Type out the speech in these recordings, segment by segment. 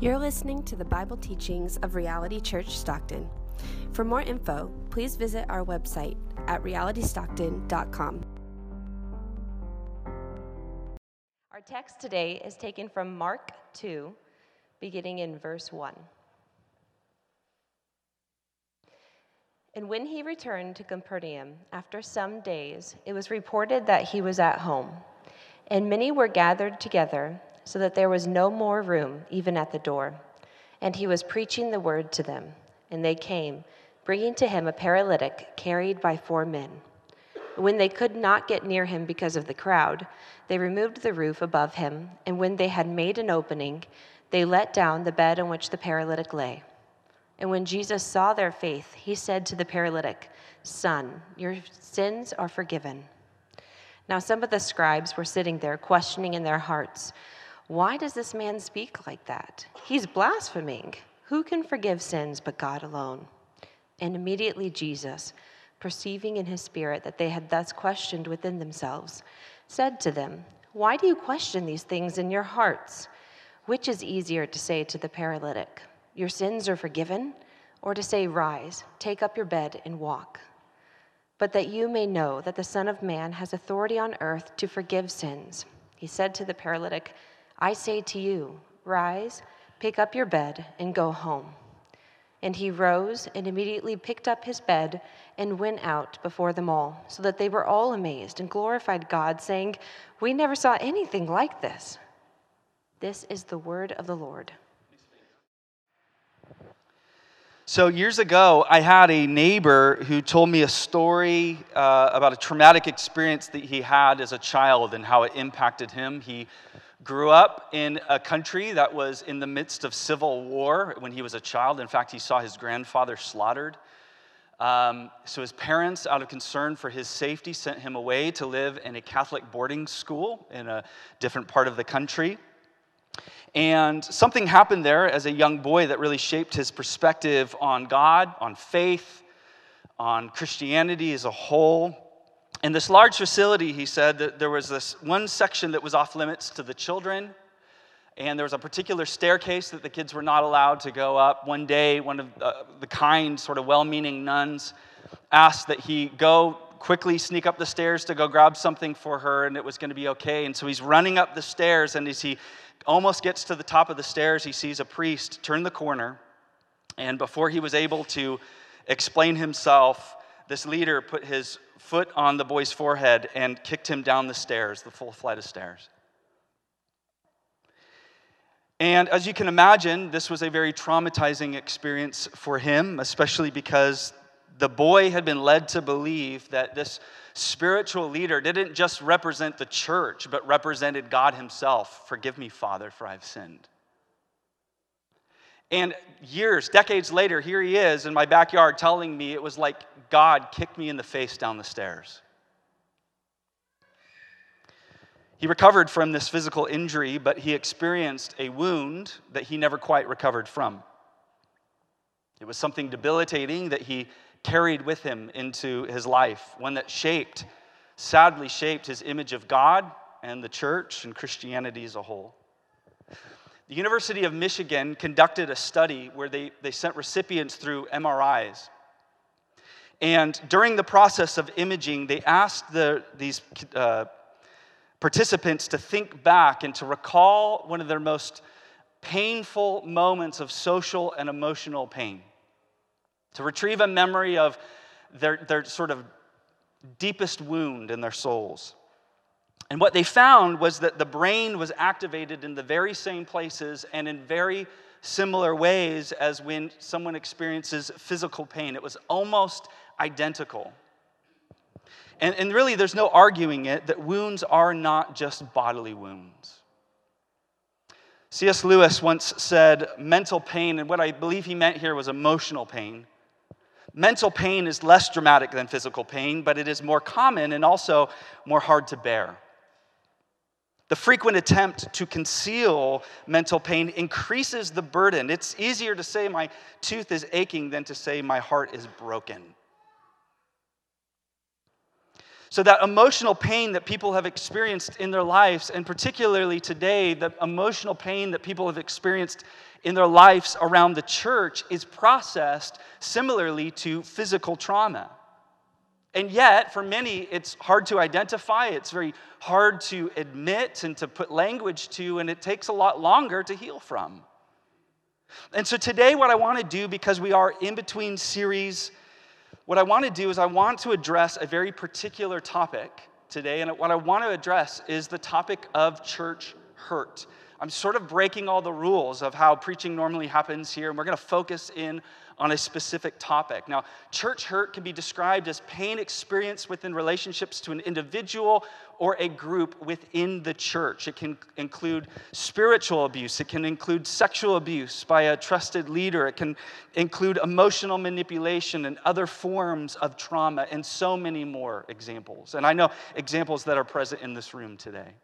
You're listening to the Bible teachings of Reality Church Stockton. For more info, please visit our website at realitystockton.com. Our text today is taken from Mark 2, beginning in verse 1. And when he returned to Capernaum after some days, it was reported that he was at home. And many were gathered together, so that there was no more room, even at the door. And he was preaching the word to them. And they came, bringing to him a paralytic carried by four men. When they could not get near him because of the crowd, they removed the roof above him, and when they had made an opening, they let down the bed on which the paralytic lay. And when Jesus saw their faith, he said to the paralytic, Son, your sins are forgiven. Now some of the scribes were sitting there, questioning in their hearts, Why does this man speak like that? He's blaspheming. Who can forgive sins but God alone? And immediately Jesus, perceiving in his spirit that they had thus questioned within themselves, said to them, Why do you question these things in your hearts? Which is easier to say to the paralytic, Your sins are forgiven, or to say, Rise, take up your bed, and walk? But that you may know that the Son of Man has authority on earth to forgive sins. He said to the paralytic, I say to you, Rise, pick up your bed, and go home. And he rose and immediately picked up his bed and went out before them all, so that they were all amazed and glorified God, saying, We never saw anything like this. This is the word of the Lord. So, years ago, I had a neighbor who told me a story uh, about a traumatic experience that he had as a child and how it impacted him. He grew up in a country that was in the midst of civil war when he was a child. In fact, he saw his grandfather slaughtered. Um, so, his parents, out of concern for his safety, sent him away to live in a Catholic boarding school in a different part of the country. And something happened there as a young boy that really shaped his perspective on God, on faith, on Christianity as a whole. In this large facility, he said that there was this one section that was off limits to the children, and there was a particular staircase that the kids were not allowed to go up. One day, one of uh, the kind, sort of well meaning nuns asked that he go quickly sneak up the stairs to go grab something for her, and it was going to be okay. And so he's running up the stairs, and as he almost gets to the top of the stairs, he sees a priest turn the corner. And before he was able to explain himself, this leader put his foot on the boy's forehead and kicked him down the stairs, the full flight of stairs. And as you can imagine, this was a very traumatizing experience for him, especially because the boy had been led to believe that this spiritual leader didn't just represent the church, but represented God Himself. Forgive me, Father, for I've sinned. And years, decades later, here he is in my backyard telling me it was like God kicked me in the face down the stairs. He recovered from this physical injury, but he experienced a wound that he never quite recovered from. It was something debilitating that he carried with him into his life, one that shaped, sadly shaped his image of God and the church and Christianity as a whole. The University of Michigan conducted a study where they, they sent recipients through MRIs. And during the process of imaging, they asked the, these uh, participants to think back and to recall one of their most painful moments of social and emotional pain to retrieve a memory of their, their sort of deepest wound in their souls. And what they found was that the brain was activated in the very same places and in very similar ways as when someone experiences physical pain. It was almost identical. And, and really, there's no arguing it that wounds are not just bodily wounds. C.S. Lewis once said mental pain, and what I believe he meant here was emotional pain, Mental pain is less dramatic than physical pain, but it is more common and also more hard to bear. The frequent attempt to conceal mental pain increases the burden. It's easier to say my tooth is aching than to say my heart is broken. So, that emotional pain that people have experienced in their lives, and particularly today, the emotional pain that people have experienced in their lives around the church, is processed similarly to physical trauma. And yet, for many, it's hard to identify, it's very hard to admit and to put language to, and it takes a lot longer to heal from. And so, today, what I want to do, because we are in between series, what I want to do is I want to address a very particular topic today. And what I want to address is the topic of church hurt. I'm sort of breaking all the rules of how preaching normally happens here, and we're going to focus in on a specific topic. Now, church hurt can be described as pain experienced within relationships to an individual or a group within the church. It can include spiritual abuse, it can include sexual abuse by a trusted leader, it can include emotional manipulation and other forms of trauma, and so many more examples. And I know examples that are present in this room today.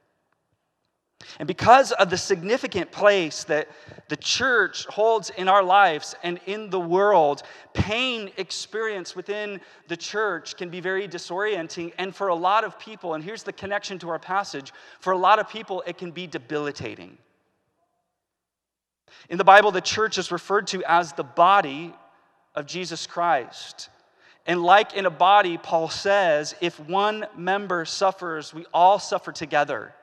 And because of the significant place that the church holds in our lives and in the world, pain experienced within the church can be very disorienting. And for a lot of people, and here's the connection to our passage for a lot of people, it can be debilitating. In the Bible, the church is referred to as the body of Jesus Christ. And like in a body, Paul says, if one member suffers, we all suffer together.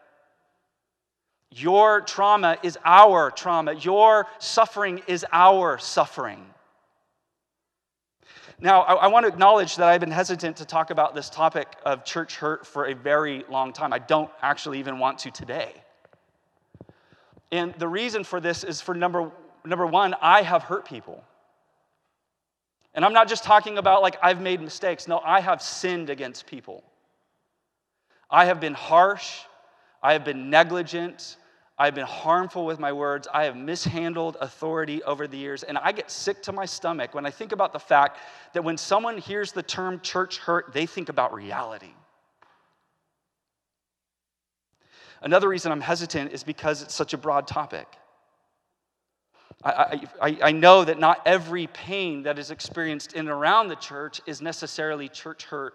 Your trauma is our trauma. Your suffering is our suffering. Now, I, I, want to acknowledge that I've been hesitant to talk about this topic of church hurt for a very long time. I don't actually even want to today. And the reason for this is for number, number one, I have hurt people. And I'm not just talking about like I've made mistakes. No, I have sinned against people. I have been harsh. I have been negligent. I have been harmful with my words. I have mishandled authority over the years. And I get sick to my stomach when I think about the fact that when someone hears the term church hurt, they think about reality. Another reason I'm hesitant is because it's such a broad topic. I, I, I know that not every pain that is experienced in and around the church is necessarily church hurt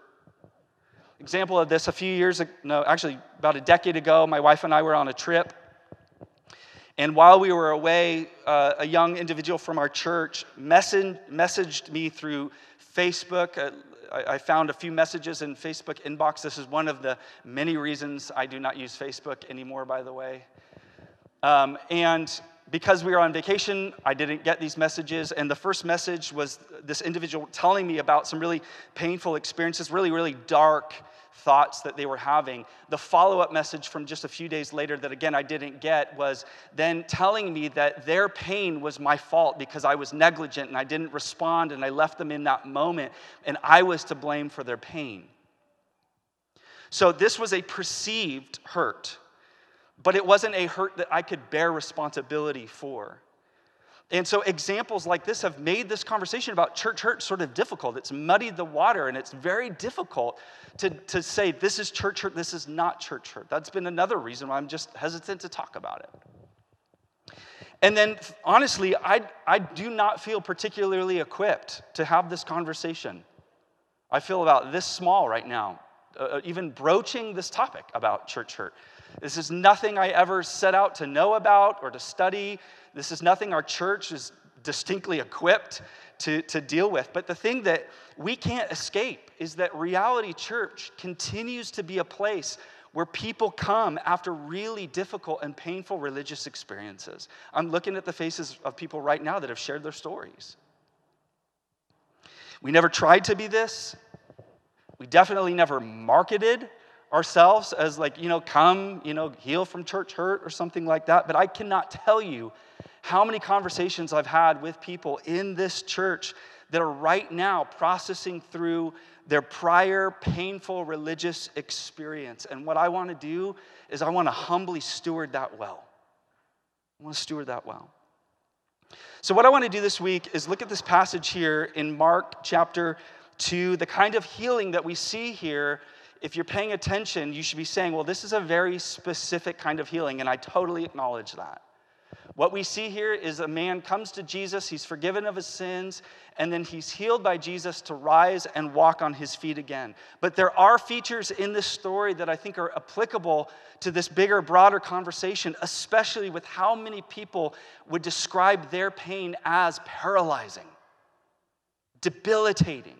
example of this a few years ago, no, actually about a decade ago, my wife and I were on a trip. And while we were away, uh, a young individual from our church messaged, messaged me through Facebook. Uh, I, I found a few messages in Facebook inbox. This is one of the many reasons I do not use Facebook anymore, by the way. Um, and because we were on vacation, I didn't get these messages. And the first message was this individual telling me about some really painful experiences, really, really dark thoughts that they were having. The follow up message from just a few days later, that again I didn't get, was then telling me that their pain was my fault because I was negligent and I didn't respond and I left them in that moment and I was to blame for their pain. So this was a perceived hurt, but it wasn't a hurt that I could bear responsibility for. And so, examples like this have made this conversation about church hurt sort of difficult. It's muddied the water, and it's very difficult to, to say this is church hurt, this is not church hurt. That's been another reason why I'm just hesitant to talk about it. And then, honestly, I, I do not feel particularly equipped to have this conversation. I feel about this small right now, uh, uh even broaching this topic about church hurt. This is nothing I ever set out to know about or to study. This is nothing our church is distinctly equipped to, to deal with. But the thing that we can't escape is that Reality Church continues to be a place where people come after really difficult and painful religious experiences. I'm looking at the faces of people right now that have shared their stories. We never tried to be this. We definitely never marketed ourselves as like, you know, come, you know, heal from church hurt or something like that. But I cannot tell you how many conversations I've had with people in this church that are right now processing through their prior painful religious experience. And what I want to do is I want to humbly steward that well. I want to steward that well. So, what I want to do this week is look at this passage here in Mark chapter 2, the kind of healing that we see here. If you're paying attention, you should be saying, well, this is a very specific kind of healing, and I totally acknowledge that. What we see here is a man comes to Jesus, he's forgiven of his sins, and then he's healed by Jesus to rise and walk on his feet again. But there are features in this story that I think are applicable to this bigger, broader conversation, especially with how many people would describe their pain as paralyzing, debilitating.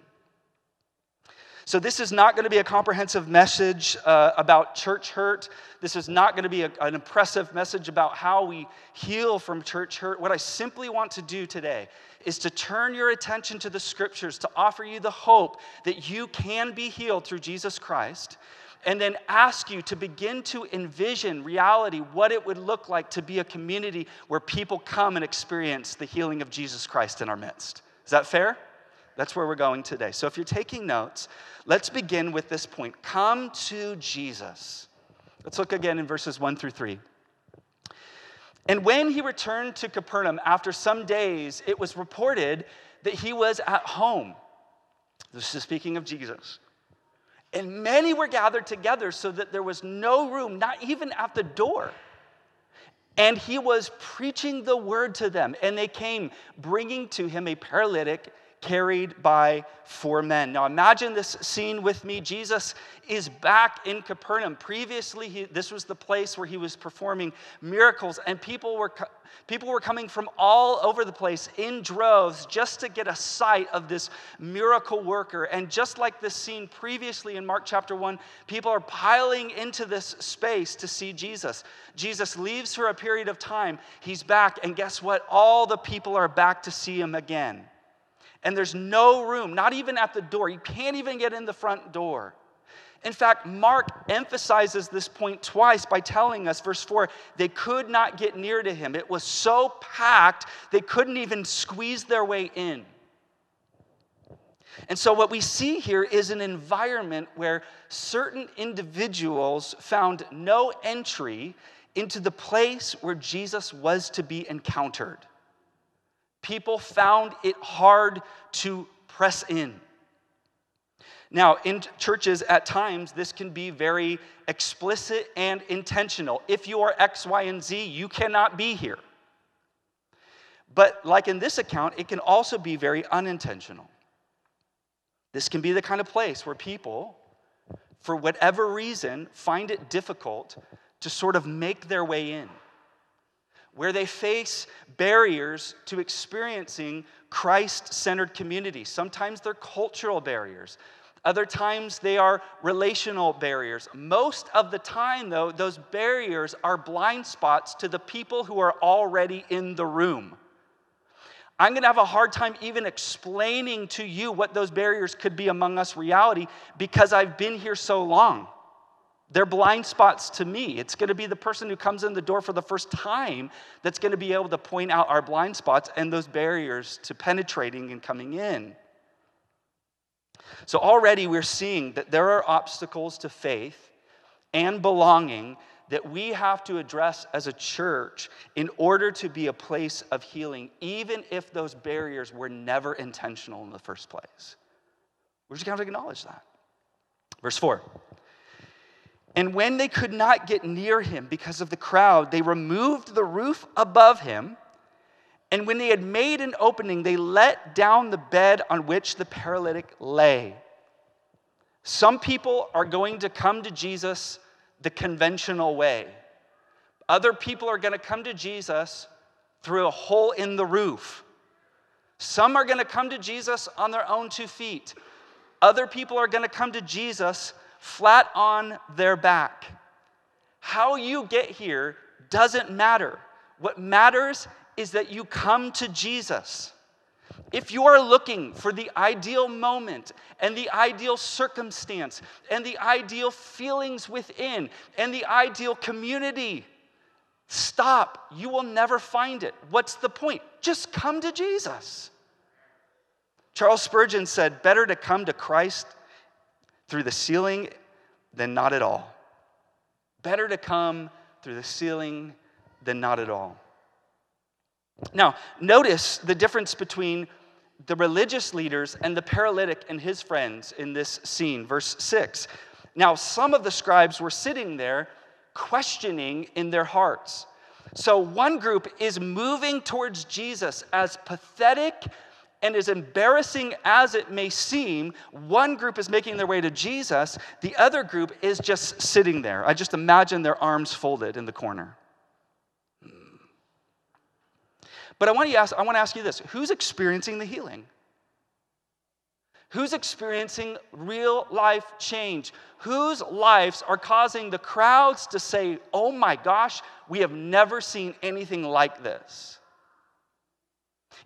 So, this is not going to be a comprehensive message uh, about church hurt. This is not going to be a, an impressive message about how we heal from church hurt. What I simply want to do today is to turn your attention to the scriptures to offer you the hope that you can be healed through Jesus Christ, and then ask you to begin to envision reality, what it would look like to be a community where people come and experience the healing of Jesus Christ in our midst. Is that fair? That's where we're going today. So if you're taking notes, let's begin with this point come to Jesus. Let's look again in verses 1 through 3. And when he returned to Capernaum after some days, it was reported that he was at home. This is speaking of Jesus. And many were gathered together so that there was no room, not even at the door. And he was preaching the word to them, and they came bringing to him a paralytic carried by four men. Now imagine this scene with me. Jesus is back in Capernaum. Previously, he, this was the place where he was performing miracles, and people were, people were coming from all over the place in droves just to get a sight of this miracle worker. And just like this scene previously in Mark chapter 1, people are piling into this space to see Jesus. Jesus leaves for a period of time. He's back, and guess what? All the people are back to see him again and there's no room, not even at the door. You can't even get in the front door. In fact, Mark emphasizes this point twice by telling us, verse 4, they could not get near to him. It was so packed, they couldn't even squeeze their way in. And so, what we see here is an environment where certain individuals found no entry into the place where Jesus was to be encountered people found it hard to press in. Now, in churches, at times, this can be very explicit and intentional. If you are X, Y, and Z, you cannot be here. But, like in this account, it can also be very unintentional. This can be the kind of place where people, for whatever reason, find it difficult to sort of make their way in where they face barriers to experiencing Christ centered community. Sometimes they're cultural barriers, other times they are relational barriers. Most of the time, though, those barriers are blind spots to the people who are already in the room. I'm going to have a hard time even explaining to you what those barriers could be among us reality because I've been here so long. They're blind spots to me. It's going to be the person who comes in the door for the first time that's going to be able to point out our blind spots and those barriers to penetrating and coming in. So already we're seeing that there are obstacles to faith and belonging that we have to address as a church in order to be a place of healing, even if those barriers were never intentional in the first place. We're just going to acknowledge that. Verse 4. And when they could not get near him because of the crowd, they removed the roof above him. And when they had made an opening, they let down the bed on which the paralytic lay. Some people are going to come to Jesus the conventional way. Other people are going to come to Jesus through a hole in the roof. Some are going to come to Jesus on their own two feet. Other people are going to come to Jesus flat on their back. How you get here doesn't matter. What matters is that you come to Jesus. If you are looking for the ideal moment and the ideal circumstance and the ideal feelings within and the ideal community, stop. You will never find it. What's the point? Just come to Jesus. Charles Spurgeon said, Better to come to Christ through the ceiling than not at all. Better to come through the ceiling than not at all. Now, notice the difference between the religious leaders and the paralytic and his friends in this scene. Verse 6. Now, some of the scribes were sitting there questioning in their hearts. So one group is moving towards Jesus as pathetic and as embarrassing as it may seem, one group is making their way to Jesus, the other group is just sitting there. I just imagine their arms folded in the corner. Hmm. But I want to ask, I want to ask you this who's experiencing the healing? Who's experiencing real life change? Whose lives are causing the crowds to say, oh my gosh, we have never seen anything like this?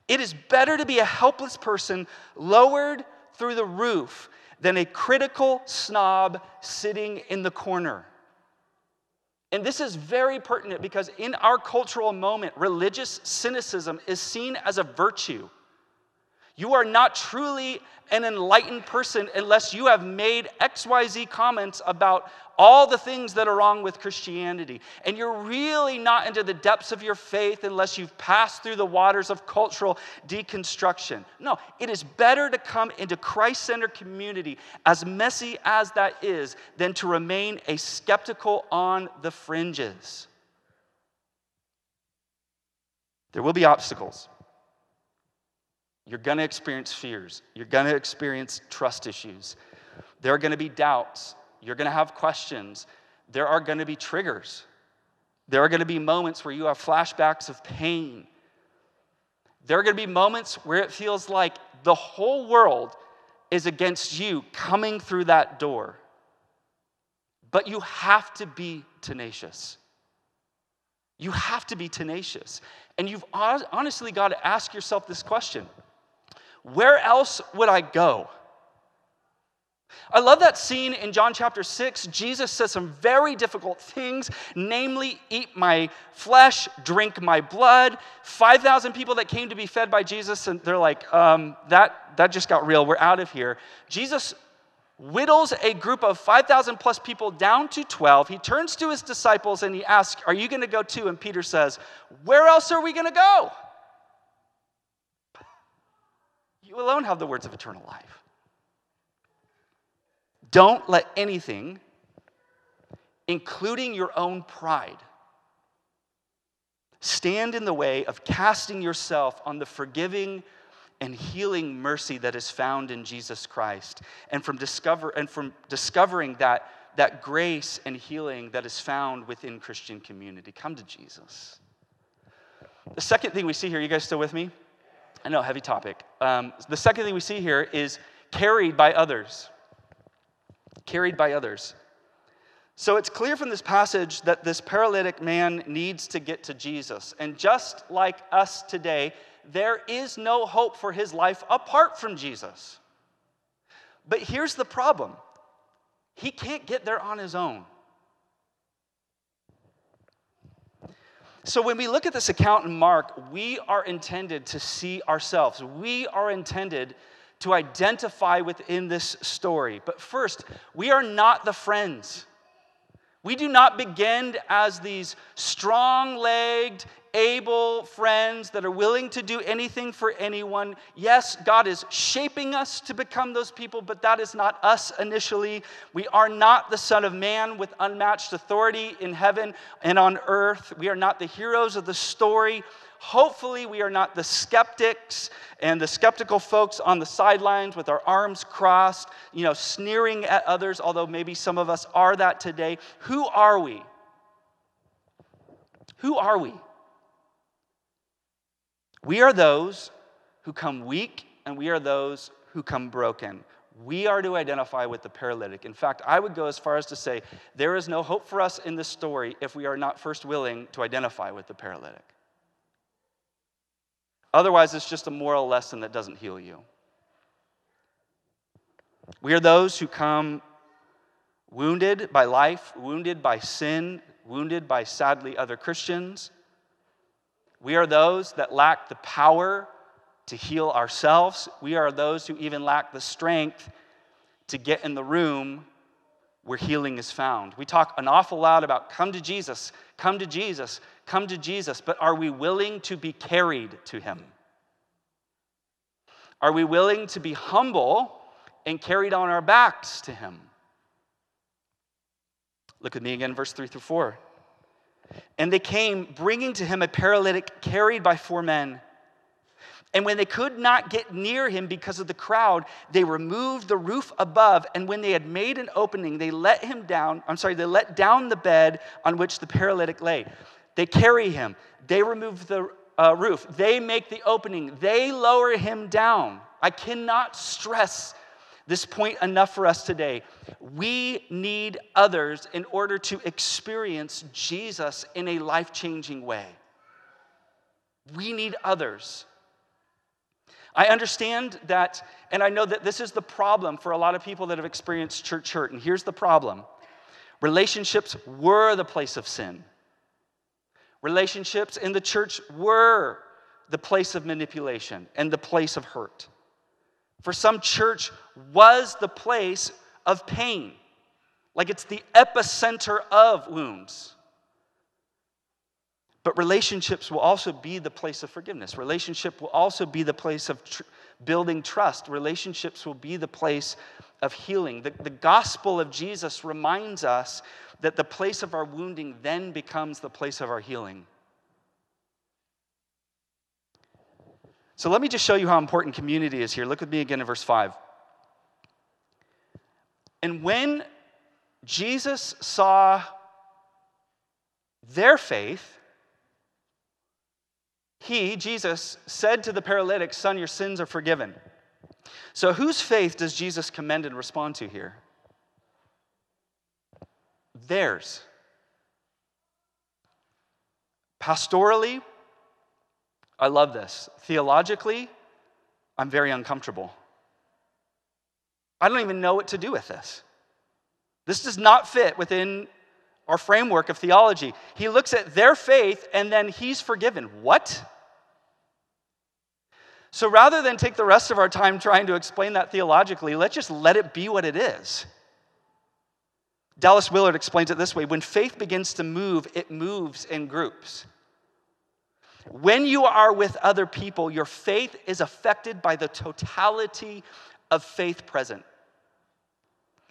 It is better to be a helpless person lowered through the roof than a critical snob sitting in the corner. And this is very pertinent because in our cultural moment, religious cynicism is seen as a virtue. You are not truly an enlightened person unless you have made XYZ comments about all the things that are wrong with Christianity. And you're really not into the depths of your faith unless you've passed through the waters of cultural deconstruction. No, it is better to come into Christ centered community, as messy as that is, than to remain a skeptical on the fringes. There will be obstacles. You're going to experience fears. You're going to experience trust issues. There are going to be doubts. You're going to have questions. There are going to be triggers. There are going to be moments where you have flashbacks of pain. There are going to be moments where it feels like the whole world is against you coming through that door. But you have to be tenacious. You have to be tenacious. And you've honestly got to ask yourself this question where else would I go? I love that scene in John chapter 6. Jesus says some very difficult things, namely, eat my flesh, drink my blood. 5,000 people that came to be fed by Jesus, and they're like, um, that, that just got real. We're out of here. Jesus whittles a group of 5,000 plus people down to 12. He turns to his disciples and he asks, Are you going to go too? And Peter says, Where else are we going to go? You alone have the words of eternal life. Don't let anything, including your own pride, stand in the way of casting yourself on the forgiving and healing mercy that is found in Jesus Christ and from discover and from discovering that that grace and healing that is found within Christian community. Come to Jesus. The second thing we see here, you guys still with me? I know, heavy topic. Um, the second thing we see here is carried by others. Carried by others. So it's clear from this passage that this paralytic man needs to get to Jesus. And just like us today, there is no hope for his life apart from Jesus. But here's the problem he can't get there on his own. So when we look at this account in Mark, we are intended to see ourselves. We are intended to identify within this story. But first, we are not the friends. We do not begin as these strong legged, able friends that are willing to do anything for anyone. Yes, God is shaping us to become those people, but that is not us initially. We are not the Son of Man with unmatched authority in heaven and on earth. We are not the heroes of the story. Hopefully, we are not the skeptics and the skeptical folks on the sidelines with our arms crossed, you know, sneering at others, although maybe some of us are that today. Who are we? Who are we? We are those who come weak and we are those who come broken. We are to identify with the paralytic. In fact, I would go as far as to say there is no hope for us in this story if we are not first willing to identify with the paralytic. Otherwise, it's just a moral lesson that doesn't heal you. We are those who come wounded by life, wounded by sin, wounded by sadly other Christians. We are those that lack the power to heal ourselves. We are those who even lack the strength to get in the room where healing is found. We talk an awful lot about come to Jesus, come to Jesus, come to Jesus, but are we willing to be carried to him? Are we willing to be humble and carried on our backs to him? Look at me again, verse 3 through 4. And they came, bringing to him a paralytic carried by four men. And when they could not get near him because of the crowd, they removed the roof above. And when they had made an opening, they let him down. I'm sorry, they let down the bed on which the paralytic lay. They carry him, they remove the uh, roof, they make the opening, they lower him down. I cannot stress this point enough for us today. We need others in order to experience Jesus in a life changing way. We need others. I understand that, and I know that this is the problem for a lot of people that have experienced church hurt. And here's the problem relationships were the place of sin, relationships in the church were the place of manipulation and the place of hurt. For some, church was the place of pain, like it's the epicenter of wounds. But relationships will also be the place of forgiveness. Relationship will also be the place of tr- building trust. Relationships will be the place of healing. The, the gospel of Jesus reminds us that the place of our wounding then becomes the place of our healing. So let me just show you how important community is here. Look with me again in verse 5. And when Jesus saw their faith, he, Jesus, said to the paralytic, Son, your sins are forgiven. So, whose faith does Jesus commend and respond to here? Theirs. Pastorally, I love this. Theologically, I'm very uncomfortable. I don't even know what to do with this. This does not fit within our framework of theology. He looks at their faith and then he's forgiven. What? So rather than take the rest of our time trying to explain that theologically, let's just let it be what it is. Dallas Willard explains it this way when faith begins to move, it moves in groups. When you are with other people, your faith is affected by the totality of faith present.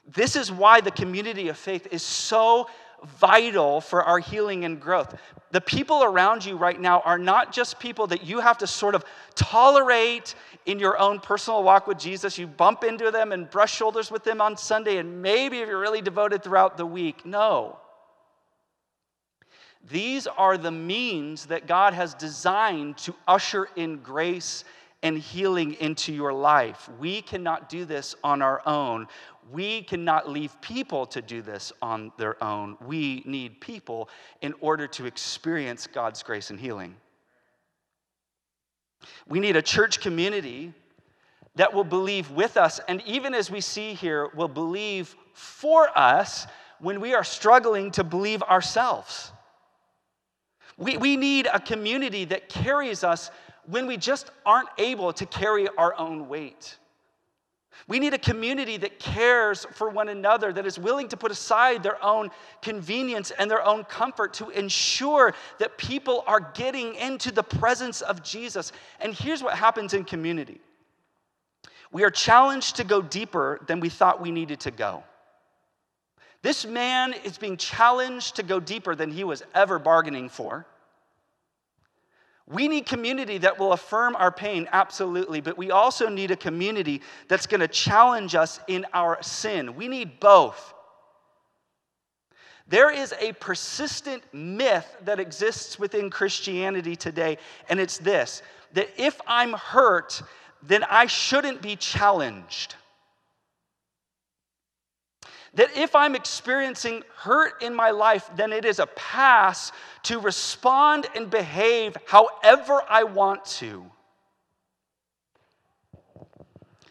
This is why the community of faith is so vital for our healing and growth. The people around you right now are not just people that you have to sort of tolerate in your own personal walk with Jesus. You bump into them and brush shoulders with them on Sunday, and maybe if you're really devoted throughout the week. No. These are the means that God has designed to usher in grace and healing into your life. We cannot do this on our own. We cannot leave people to do this on their own. We need people in order to experience God's grace and healing. We need a church community that will believe with us, and even as we see here, will believe for us when we are struggling to believe ourselves. We, we need a community that carries us when we just aren't able to carry our own weight. We need a community that cares for one another, that is willing to put aside their own convenience and their own comfort to ensure that people are getting into the presence of Jesus. And here's what happens in community we are challenged to go deeper than we thought we needed to go. This man is being challenged to go deeper than he was ever bargaining for. We need community that will affirm our pain, absolutely, but we also need a community that's going to challenge us in our sin. We need both. There is a persistent myth that exists within Christianity today, and it's this that if I'm hurt, then I shouldn't be challenged that if I'm experiencing hurt in my life, then it is a pass to respond and behave however I want to.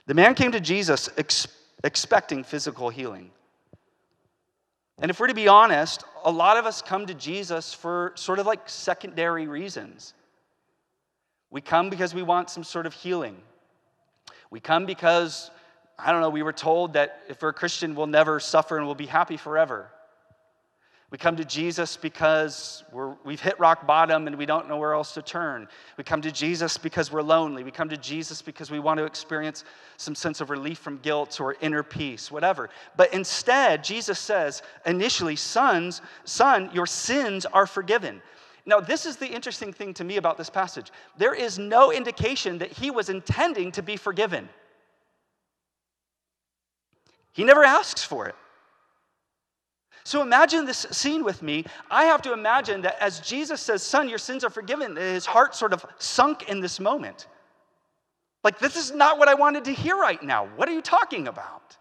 The man came to Jesus ex- expecting physical healing. And if we're to be honest, a lot of us come to Jesus for sort of like secondary reasons. We come because we want some sort of healing. We come because I don't know, we were told that if we're a Christian, we'll never suffer and we'll be happy forever. We come to Jesus because we have hit rock bottom and we don't know where else to turn. We come to Jesus because we're lonely. We come to Jesus because we want to experience some sense of relief from guilt or inner peace, whatever. But instead, Jesus says initially, sons, son, your sins are forgiven. Now, this is the interesting thing to me about this passage. There is no indication that he was intending to be forgiven. He never asks for it. So imagine this scene with me. I have to imagine that as Jesus says, Son, your sins are forgiven, his heart sort of sunk in this moment. Like, this is not what I wanted to hear right now. What are you talking about?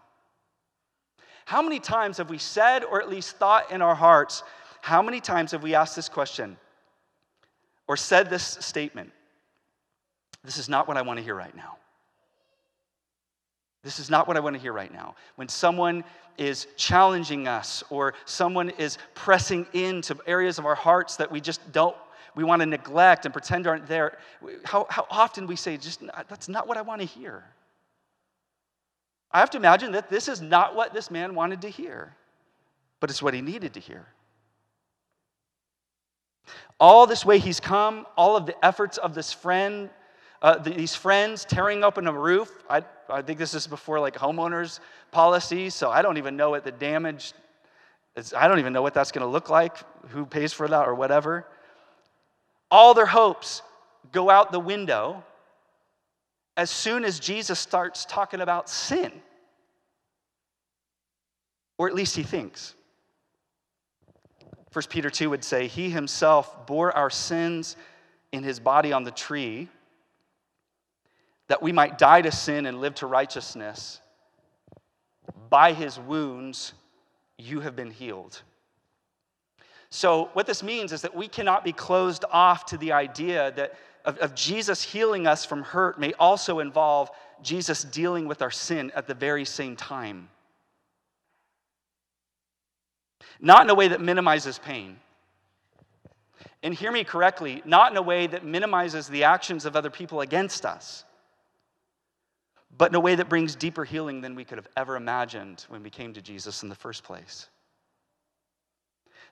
How many times have we said, or at least thought in our hearts, how many times have we asked this question or said this statement? This is not what I want to hear right now. This is not what I want to hear right now. When someone is challenging us or someone is pressing into areas of our hearts that we just don't, we want to neglect and pretend aren't there, how, how often we say, just that's not what I want to hear. I have to imagine that this is not what this man wanted to hear, but it's what he needed to hear. All this way he's come, all of the efforts of this friend uh, these friends tearing open a roof. I, I think this is before like homeowners policy, so I don't even know what the damage is. I don't even know what that's going to look like, who pays for that or whatever. All their hopes go out the window as soon as Jesus starts talking about sin. Or at least he thinks. 1 Peter 2 would say, He himself bore our sins in his body on the tree that we might die to sin and live to righteousness. By his wounds, you have been healed. So, what this means is that we cannot be closed off to the idea that of, of, Jesus healing us from hurt may also involve Jesus dealing with our sin at the very same time. Not in a way that minimizes pain. And hear me correctly, not in a way that minimizes the actions of other people against us but in a way that brings deeper healing than we could have ever imagined when we came to Jesus in the first place.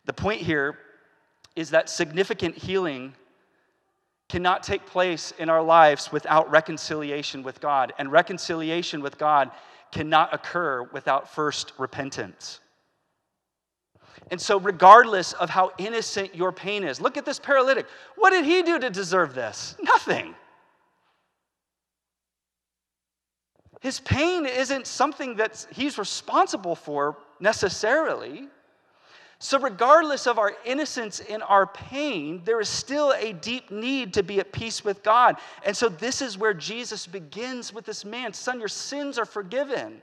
The point here is that significant healing cannot take place in our lives without reconciliation with God, and reconciliation with God cannot occur without first repentance. And so, regardless of how innocent your pain is, look at this paralytic. What did he do to deserve this? Nothing. His pain isn't something that he's responsible for necessarily. So, regardless of our innocence in our pain, there is still a deep need to be at peace with God. And so, this is where Jesus begins with this man Son, your sins are forgiven.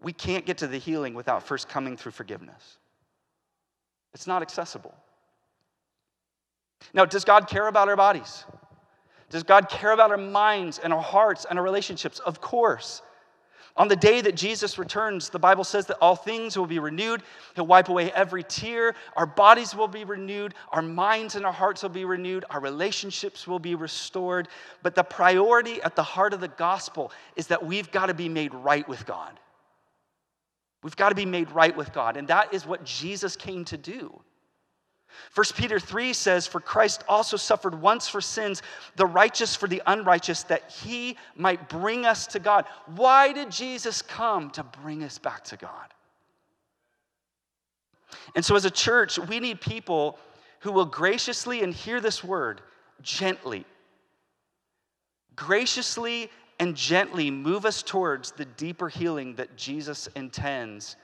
We can't get to the healing without first coming through forgiveness, it's not accessible. Now, does God care about our bodies? Does God care about our minds and our hearts and our relationships? Of course. On the day that Jesus returns, the Bible says that all things will be renewed. He'll wipe away every tear. Our bodies will be renewed. Our minds and our hearts will be renewed. Our relationships will be restored. But the priority at the heart of the gospel is that we've got to be made right with God. We've got to be made right with God. And that is what Jesus came to do. 1 Peter 3 says, For Christ also suffered once for sins, the righteous for the unrighteous, that he might bring us to God. Why did Jesus come? To bring us back to God. And so, as a church, we need people who will graciously, and hear this word, gently, graciously and gently move us towards the deeper healing that Jesus intends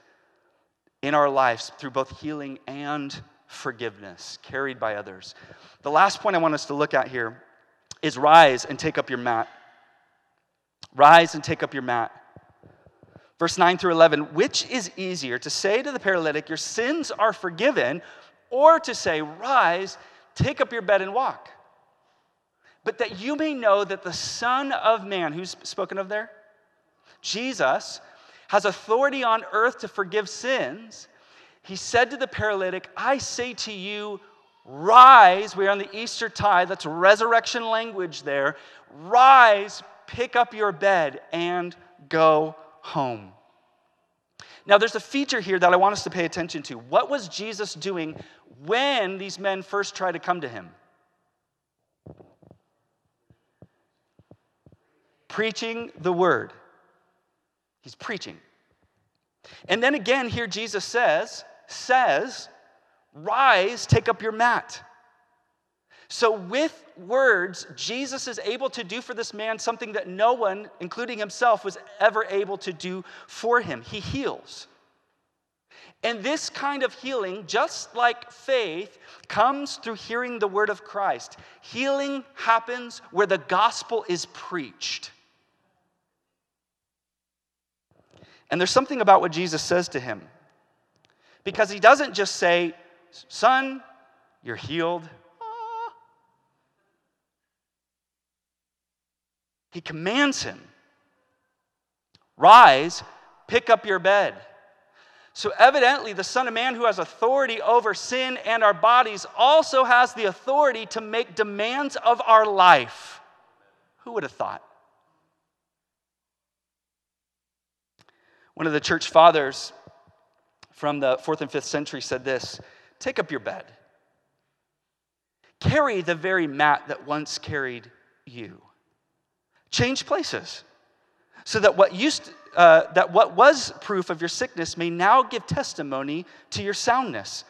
in our lives through both healing and forgiveness carried by others. The last point I want us to look at here is rise and take up your mat. Rise and take up your mat. Verse 9 through 11, which is easier to say to the paralytic, Your sins are forgiven, or to say, Rise, take up your bed and walk? But that you may know that the Son of Man, who's spoken of there? Jesus, has authority on earth to forgive sins he said to the paralytic, I say to you, rise. We're on the Eastertide. That's resurrection language there. Rise, pick up your bed, and go home. Now, there's a feature here that I want us to pay attention to. What was Jesus doing when these men first tried to come to him? Preaching the word. He's preaching. And then again, here Jesus says, says, rise, take up your mat. So, with words, Jesus is able to do for this man something that no one, including himself, was ever able to do for him. He heals. And this kind of healing, just like faith, comes through hearing the word of Christ. Healing happens where the gospel is preached. And there's something about what Jesus says to him. Because he doesn't just say, Son, you're healed. He commands him Rise, pick up your bed. So, evidently, the Son of Man, who has authority over sin and our bodies, also has the authority to make demands of our life. Who would have thought? One of the church fathers from the fourth and fifth century said this Take up your bed, carry the very mat that once carried you. Change places so that what used uh, that what was proof of your sickness may now give testimony to your soundness.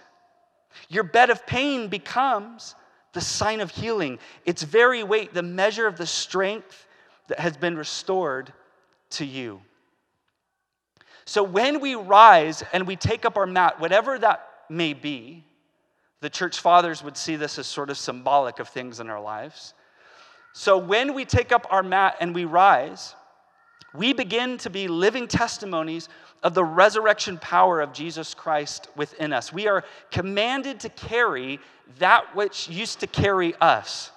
Your bed of pain becomes the sign of healing. Its very weight, the measure of the strength that has been restored to you. So when we rise and we take up our mat, whatever that may be, the church fathers would see this as sort of symbolic of things in our lives. So when we take up our mat and we rise, we begin to be living testimonies of the resurrection power of Jesus Christ within us. We are commanded to carry that which used to carry us.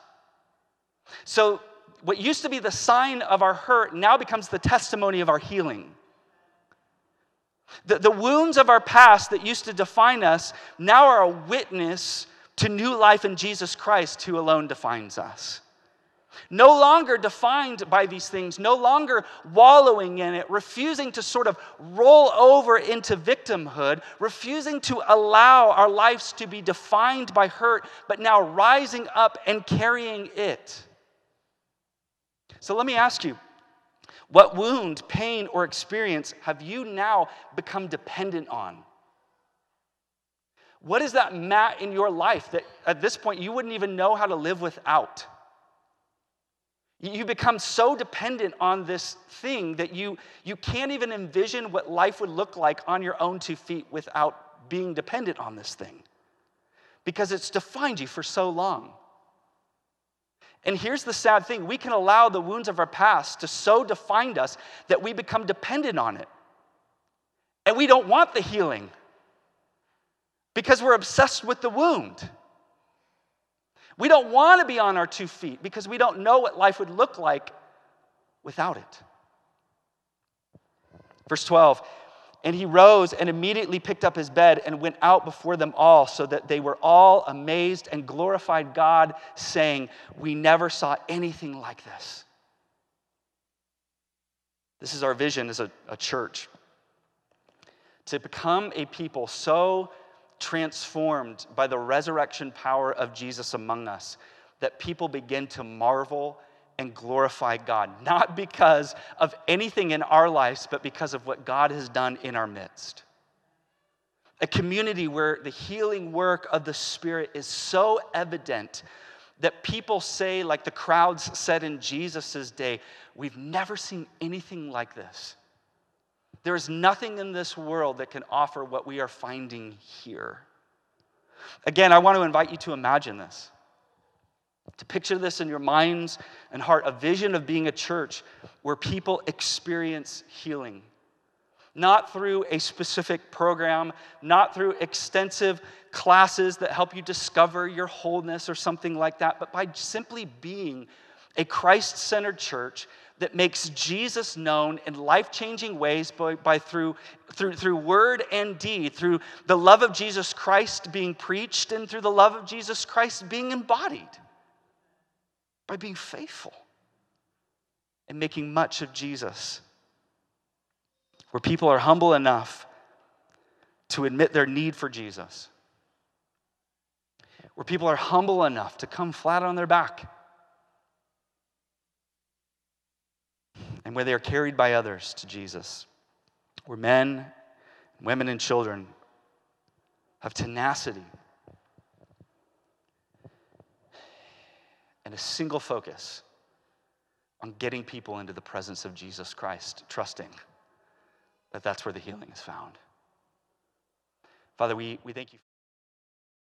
So, what used to be the sign of our hurt now becomes the testimony of our healing. The, the wounds of our past that used to define us now are a witness to new life in Jesus Christ, who alone defines us. No longer defined by these things, no longer wallowing in it, refusing to sort of roll over into victimhood, refusing to allow our lives to be defined by hurt, but now rising up and carrying it. So let me ask you what wound, pain, or experience have you now become dependent on? What is that mat in your life that at this point you wouldn't even know how to live without? You become so dependent on this thing that you, you can't even envision what life would look like on your own two feet without being dependent on this thing because it's defined you for so long. And here's the sad thing we can allow the wounds of our past to so define us that we become dependent on it. And we don't want the healing because we're obsessed with the wound. We don't want to be on our two feet because we don't know what life would look like without it. Verse 12, and he rose and immediately picked up his bed and went out before them all, so that they were all amazed and glorified God, saying, We never saw anything like this. This is our vision as a, a church to become a people so transformed by the resurrection power of Jesus among us that people begin to marvel and glorify God, not because of anything in our lives, but because of what God has done in our midst. A community where the healing work of the Spirit is so evident that people say, like the crowds said in Jesus' day, we've never seen anything like this. There is nothing in this world that can offer what we are finding here. Again, I want to invite you to imagine this, to picture this in your minds and heart a vision of being a church where people experience healing. Not through a specific program, not through extensive classes that help you discover your wholeness or something like that, but by simply being a Christ centered church that makes Jesus known in life changing ways by, by, through, through, through word and deed, through the love of Jesus Christ being preached and through the love of Jesus Christ being embodied, by being faithful and making much of Jesus. Where people are humble enough to admit their need for Jesus. Where people are humble enough to come flat on their back. And where they are carried by others to Jesus. Where men, women, and children have tenacity and a single focus on getting people into the presence of Jesus Christ, trusting that that's where the healing is found. Father, we, we thank you.